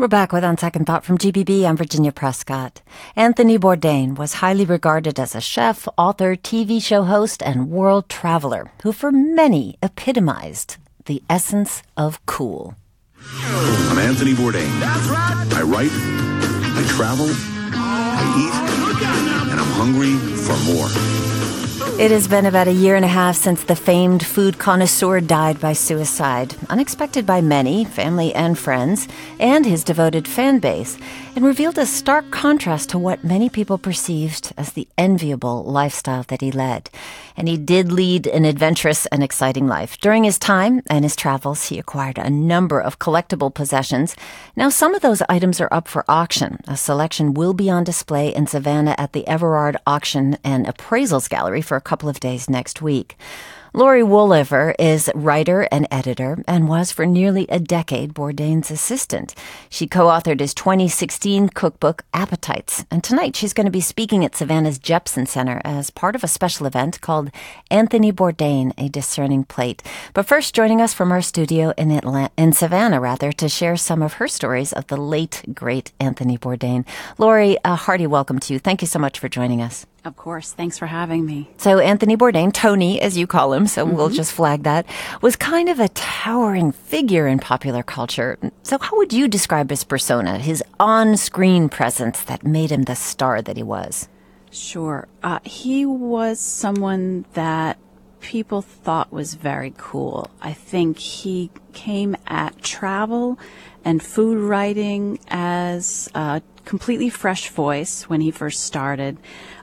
We're back with On Second Thought from GPB. I'm Virginia Prescott. Anthony Bourdain was highly regarded as a chef, author, TV show host, and world traveler who for many epitomized the essence of cool. I'm Anthony Bourdain. That's right. I write, I travel, I eat, and I'm hungry for more. It has been about a year and a half since the famed food connoisseur died by suicide, unexpected by many, family and friends, and his devoted fan base, and revealed a stark contrast to what many people perceived as the enviable lifestyle that he led. And he did lead an adventurous and exciting life. During his time and his travels, he acquired a number of collectible possessions. Now, some of those items are up for auction. A selection will be on display in Savannah at the Everard Auction and Appraisals Gallery for a couple of days next week. Laurie Woolever is writer and editor and was for nearly a decade Bourdain's assistant. She co-authored his 2016 cookbook Appetites, and tonight she's going to be speaking at Savannah's Jepson Center as part of a special event called Anthony Bourdain: A Discerning Palate. But first, joining us from our studio in Atlanta, in Savannah, rather, to share some of her stories of the late great Anthony Bourdain. Laurie, a hearty welcome to you. Thank you so much for joining us. Of course. Thanks for having me. So Anthony Bourdain, Tony, as you call him, so mm-hmm. we'll just flag that, was kind of a towering figure in popular culture. So how would you describe his persona, his on-screen presence that made him the star that he was? Sure. Uh, he was someone that people thought was very cool. I think he came at travel and food writing as a completely fresh voice when he first started.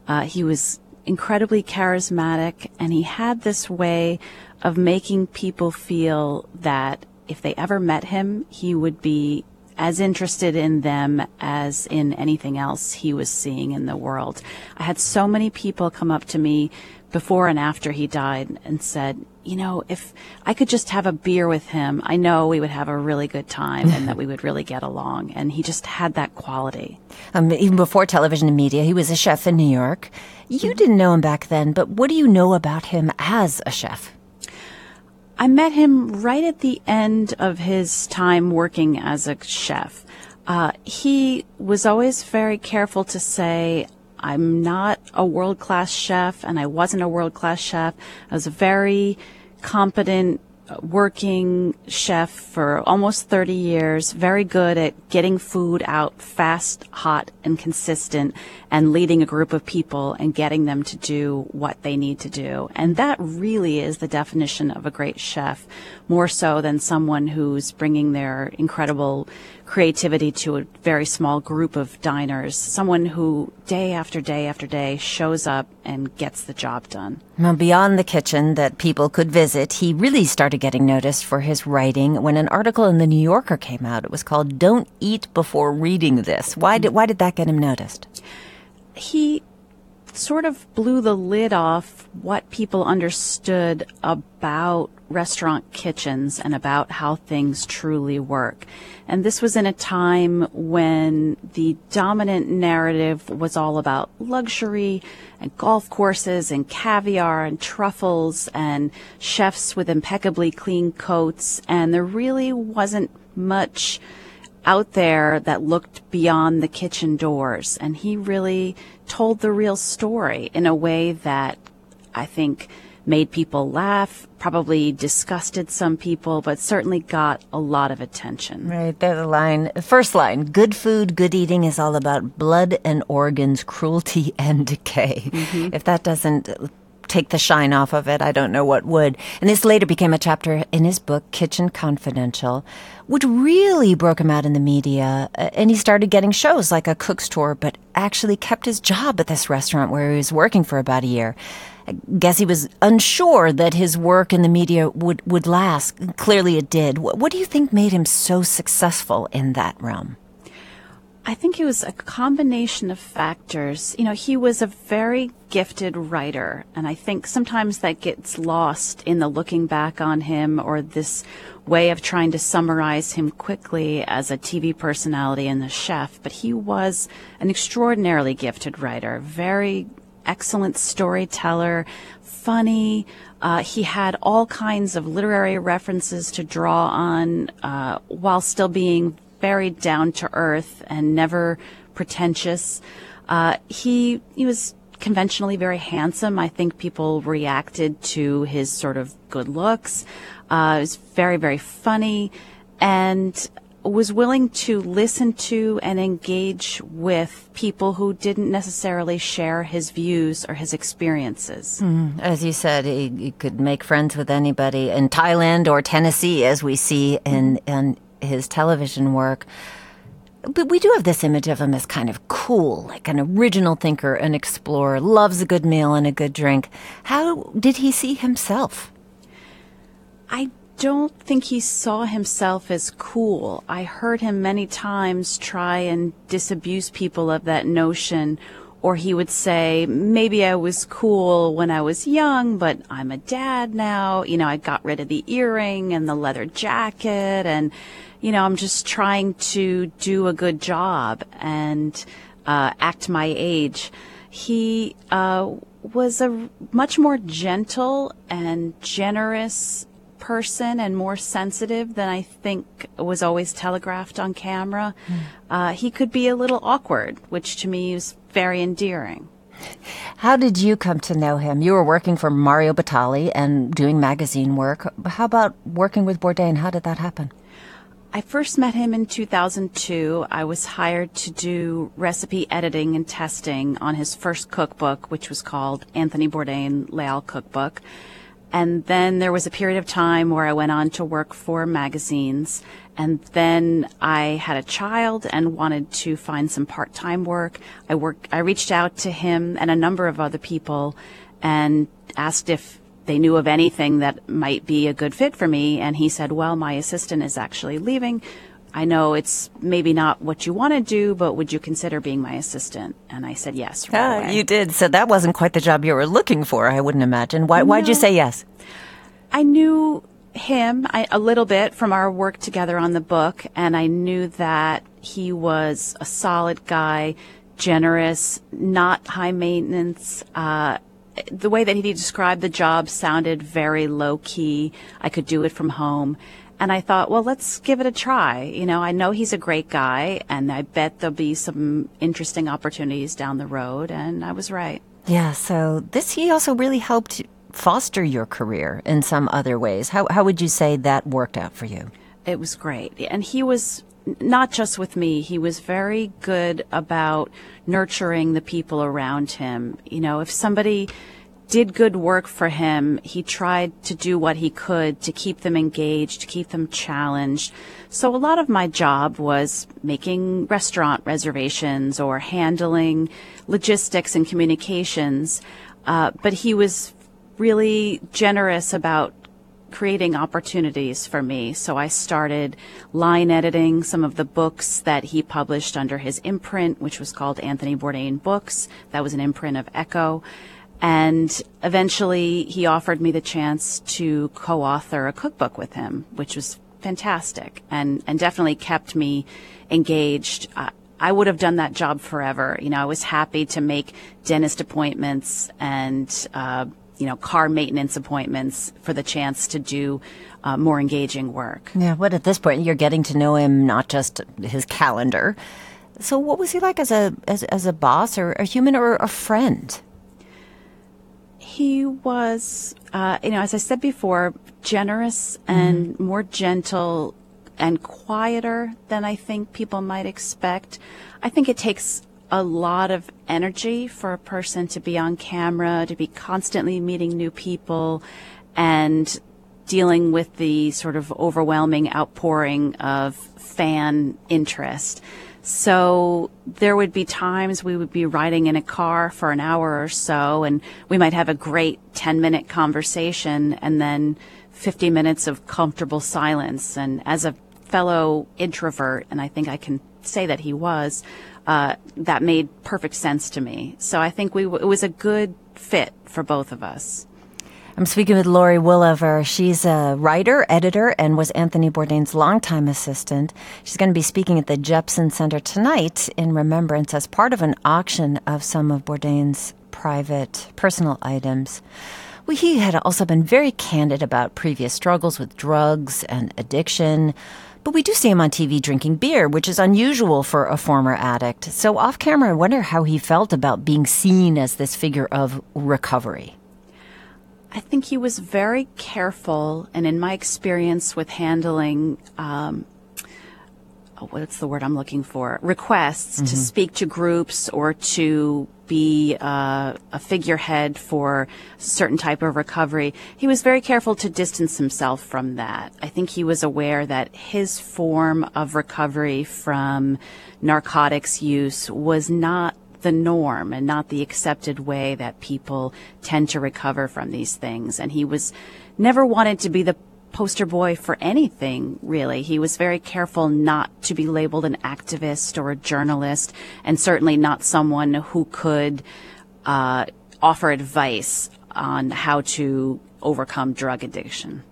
Uh, he was incredibly charismatic, and he had this way of making people feel that if they ever met him, he would be as interested in them as in anything else he was seeing in the world. I had so many people come up to me before and after he died and said, you know, if I could just have a beer with him, I know we would have a really good time and that we would really get along. And he just had that quality. Um, even before television and media, he was a chef in New York. You didn't know him back then, but what do you know about him as a chef? I met him right at the end of his time working as a chef. Uh, he was always very careful to say, I'm not a world class chef, and I wasn't a world class chef. I was a very competent uh, working chef for almost 30 years, very good at getting food out fast, hot, and consistent, and leading a group of people and getting them to do what they need to do. And that really is the definition of a great chef, more so than someone who's bringing their incredible creativity to a very small group of diners, someone who day after day after day shows up and gets the job done. Beyond the kitchen that people could visit, he really started getting noticed for his writing when an article in the New Yorker came out. It was called Don't Eat Before Reading This. Why did, why did that get him noticed? He sort of blew the lid off what people understood about restaurant kitchens and about how things truly work. And this was in a time when the dominant narrative was all about luxury and golf courses and caviar and truffles and chefs with impeccably clean coats. And there really wasn't much out there that looked beyond the kitchen doors. And he really told the real story in a way that I think made people laugh, probably disgusted some people, but certainly got a lot of attention. Right, there's the line. First line Good food, good eating is all about blood and organs, cruelty and decay. Mm-hmm. If that doesn't take the shine off of it. I don't know what would. And this later became a chapter in his book, Kitchen Confidential, which really broke him out in the media. Uh, and he started getting shows like a cook's tour, but actually kept his job at this restaurant where he was working for about a year. I guess he was unsure that his work in the media would, would last. Clearly it did. What, what do you think made him so successful in that realm? I think it was a combination of factors. You know, he was a very gifted writer, and I think sometimes that gets lost in the looking back on him or this way of trying to summarize him quickly as a TV personality and the chef. But he was an extraordinarily gifted writer, very excellent storyteller, funny. Uh, he had all kinds of literary references to draw on uh, while still being very down to earth and never pretentious. Uh, he he was conventionally very handsome. I think people reacted to his sort of good looks. Uh, he was very very funny, and was willing to listen to and engage with people who didn't necessarily share his views or his experiences. Mm, as you said, he, he, could make friends with anybody in Thailand or Tennessee, as we see in, in his television work. But we do have this image of him as kind of cool, like an original thinker, an explorer, loves a good meal and a good drink. How did he see himself? I don't think he saw himself as cool. I heard him many times try and disabuse people of that notion. Or he would say, maybe I was cool when I was young, but I'm a dad now. You know, I got rid of the earring and the leather jacket and, you know, I'm just trying to do a good job and, uh, act my age. He, uh, was a much more gentle and generous person and more sensitive than I think was always telegraphed on camera. Mm. Uh, he could be a little awkward, which to me is very endearing. How did you come to know him? You were working for Mario Batali and doing magazine work. How about working with Bourdain? How did that happen? I first met him in 2002. I was hired to do recipe editing and testing on his first cookbook, which was called Anthony Bourdain Les Halles Cookbook. And then there was a period of time where I went on to work for magazines. And then I had a child and wanted to find some part-time work. I worked, I reached out to him and a number of other people and asked if they knew of anything that might be a good fit for me. And he said, well, my assistant is actually leaving. I know it's maybe not what you want to do, but would you consider being my assistant? And I said yes. Right ah, you did. So that wasn't quite the job you were looking for, I wouldn't imagine. Why, no. why'd you say yes? I knew him I, a little bit from our work together on the book, and I knew that he was a solid guy, generous, not high maintenance. Uh, the way that he described the job sounded very low key. I could do it from home. And I thought, well, let's give it a try. You know, I know he's a great guy, and I bet there'll be some interesting opportunities down the road. And I was right. Yeah. So this, he also really helped foster your career in some other ways. How, how would you say that worked out for you? It was great. And he was not just with me, he was very good about nurturing the people around him. You know, if somebody did good work for him. He tried to do what he could to keep them engaged, to keep them challenged. So a lot of my job was making restaurant reservations or handling logistics and communications. Uh, but he was really generous about creating opportunities for me. So I started line editing some of the books that he published under his imprint, which was called Anthony Bourdain Books. That was an imprint of Ecco. And eventually he offered me the chance to co-author a cookbook with him, which was fantastic and, and definitely kept me engaged. Uh, I would have done that job forever. You know, I was happy to make dentist appointments and, uh, you know, car maintenance appointments for the chance to do uh, more engaging work. Yeah, but at this point, you're getting to know him, not just his calendar. So, what was he like as a as, as a boss, or a human, or a friend? He was, uh, you know, as I said before, generous and mm-hmm. more gentle and quieter than I think people might expect. I think it takes a lot of energy for a person to be on camera, to be constantly meeting new people and dealing with the sort of overwhelming outpouring of fan interest. So there would be times we would be riding in a car for an hour or so and we might have a great 10 minute conversation and then 50 minutes of comfortable silence. And as a fellow introvert, and I think I can say that he was, uh, that made perfect sense to me. So I think we, it was a good fit for both of us. I'm speaking with Laurie Woolever. She's a writer, editor, and was Anthony Bourdain's longtime assistant. She's going to be speaking at the Jepson Center tonight in remembrance as part of an auction of some of Bourdain's private, personal items. Well, he had also been very candid about previous struggles with drugs and addiction. But we do see him on TV drinking beer, which is unusual for a former addict. So off camera, I wonder how he felt about being seen as this figure of recovery. I think he was very careful, and in my experience with handling, um, oh, what's the word I'm looking for? Requests to speak to groups or to be uh, a figurehead for a certain type of recovery. He was very careful to distance himself from that. I think he was aware that his form of recovery from narcotics use was not the norm and not the accepted way that people tend to recover from these things. And he was never wanted to be the poster boy for anything, really. He was very careful not to be labeled an activist or a journalist, and certainly not someone who could uh, offer advice on how to overcome drug addiction.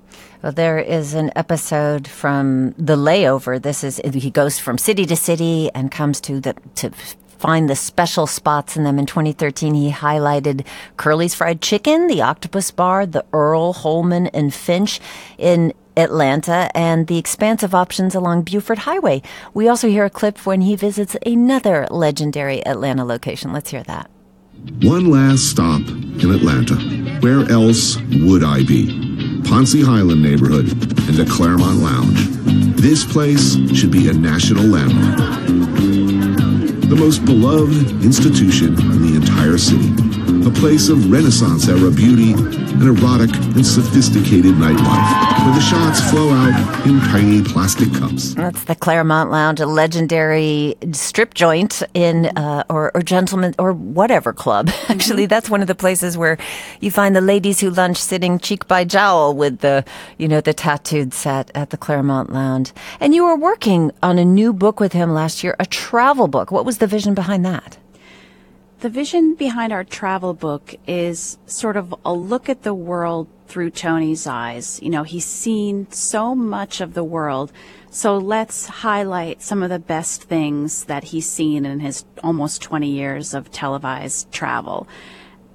Well, there is an episode from The Layover. This is he goes from city to city and comes to the to find the special spots in them. In 2013, he highlighted Curly's Fried Chicken, the Octopus Bar, the Earl, Holeman, and Finch in Atlanta, and the expansive options along Buford Highway. We also hear a clip when he visits another legendary Atlanta location. Let's hear that. One last stop in Atlanta. Where else would I be? Poncey-Highland neighborhood and the Clermont Lounge. This place should be a national landmark. The most beloved institution in the entire city. A place of Renaissance era beauty and erotic and sophisticated nightlife, where the shots flow out in tiny plastic cups. That's the Clermont Lounge, a legendary strip joint in, uh, or, or gentleman, or whatever club. Actually, that's one of the places where you find the ladies who lunch sitting cheek by jowl with the, you know, the tattooed set at the Clermont Lounge. And you were working on a new book with him last year, a travel book. What was the vision behind that? The vision behind our travel book is sort of a look at the world through Tony's eyes. You know, he's seen so much of the world. So let's highlight some of the best things that he's seen in his almost 20 years of televised travel.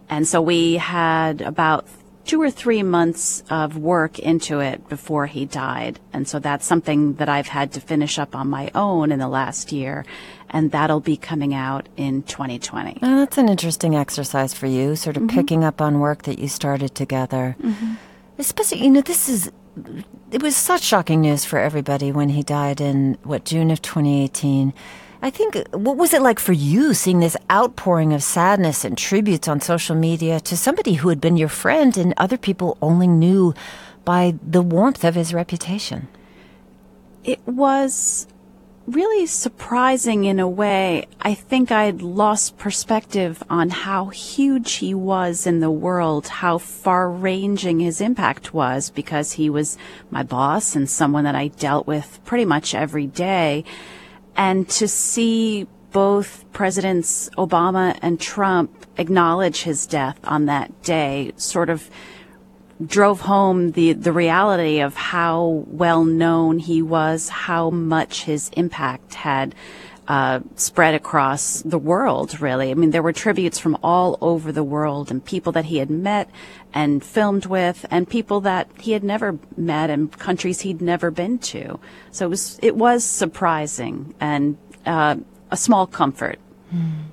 And so we had about two or three months of work into it before he died. And so that's something that I've had to finish up on my own in the last year. And that'll be coming out in 2020. Oh, that's an interesting exercise for you, sort of mm-hmm. picking up on work that you started together. Mm-hmm. Especially, you know, this is, it was such shocking news for everybody when he died in, what, June of 2018. I think, what was it like for you seeing this outpouring of sadness and tributes on social media to somebody who had been your friend and other people only knew by the warmth of his reputation? It was really surprising in a way. I think I'd lost perspective on how huge he was in the world, how far ranging his impact was because he was my boss and someone that I dealt with pretty much every day. And to see both Presidents Obama and Trump acknowledge his death on that day sort of drove home the, the reality of how well known he was, how much his impact had uh, spread across the world, really. I mean, there were tributes from all over the world and people that he had met and filmed with and people that he had never met and countries he'd never been to. So it was, it was surprising and uh, a small comfort.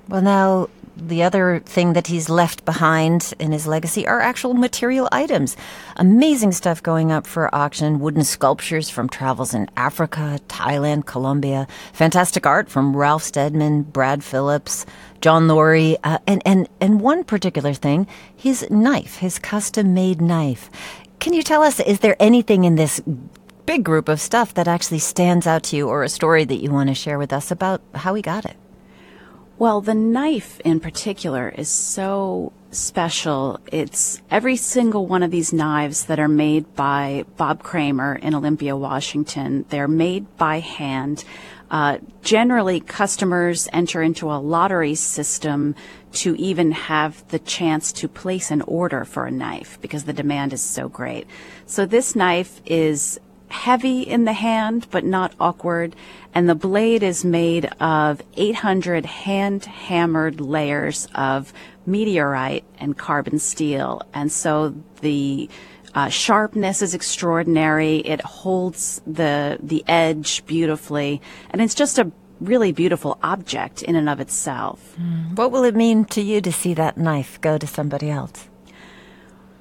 Well, now the other thing that he's left behind in his legacy are actual material items. Amazing stuff going up for auction. Wooden sculptures from travels in Africa, Thailand, Colombia. Fantastic art from Ralph Steadman, Brad Phillips, John Lurie, uh, and and and one particular thing, his knife, his custom-made knife. Can you tell us? Is there anything in this? Big group of stuff that actually stands out to you, or a story that you want to share with us about how he got it. Well, the knife in particular is so special. It's every single one of these knives that are made by Bob Kramer in Olympia, Washington. They're made by hand. Uh, generally, customers enter into a lottery system to even have the chance to place an order for a knife because the demand is so great. So this knife is heavy in the hand, but not awkward. And the blade is made of 800 hand hammered layers of meteorite and carbon steel. And so the uh, sharpness is extraordinary. It holds the the edge beautifully, and it's just a really beautiful object in and of itself. What will it mean to you to see that knife go to somebody else?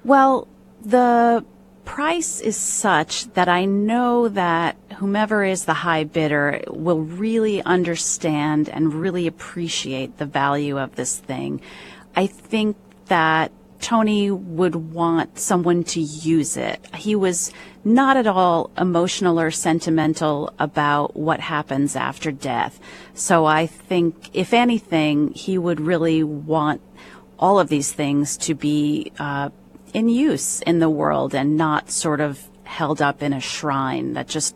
Well, the price is such that I know that whomever is the high bidder will really understand and really appreciate the value of this thing. I think that Tony would want someone to use it. He was not at all emotional or sentimental about what happens after death. So I think, if anything, he would really want all of these things to be uh, in use in the world and not sort of held up in a shrine that just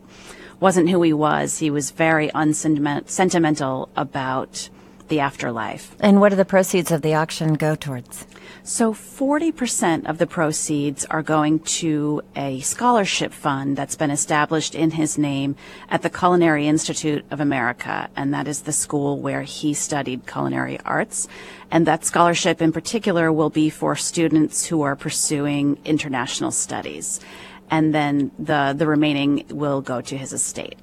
wasn't who he was. He was very unsentimental about the afterlife. And what do the proceeds of the auction go towards? So 40% of the proceeds are going to a scholarship fund that's been established in his name at the Culinary Institute of America. And that is the school where he studied culinary arts. And that scholarship in particular will be for students who are pursuing international studies. And then the, the remaining will go to his estate.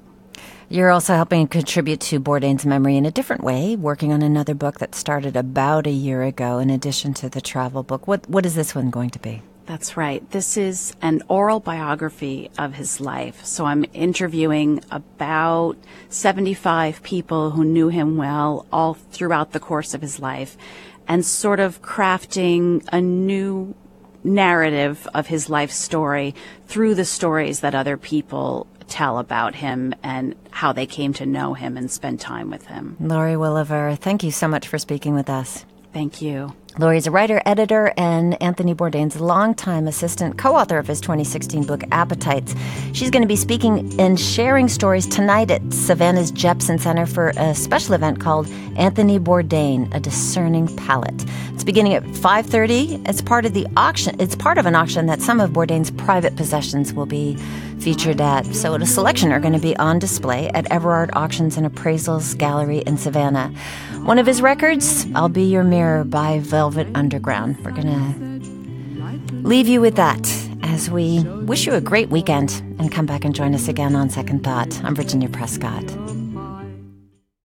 You're also helping contribute to Bourdain's memory in a different way, working on another book that started about a year ago in addition to the travel book. What what is this one going to be? That's right. This is an oral biography of his life. So I'm interviewing about 75 people who knew him well all throughout the course of his life and sort of crafting a new narrative of his life story through the stories that other people tell about him and how they came to know him and spend time with him. Laurie Woolever, thank you so much for speaking with us. Thank you. Laurie's a writer, editor, and Anthony Bourdain's longtime assistant, co author of his 2016 book, Appetites. She's going to be speaking and sharing stories tonight at Savannah's Jepson Center for a special event called Anthony Bourdain, A Discerning Palate. It's beginning at 5.30. It's part of the auction. It's part of an auction that some of Bourdain's private possessions will be featured at. So a selection are going to be on display at Everard Auctions and Appraisals Gallery in Savannah. One of his records, I'll Be Your Mirror by Velvet Underground. We're going to leave you with that as we wish you a great weekend and come back and join us again on Second Thought. I'm Virginia Prescott.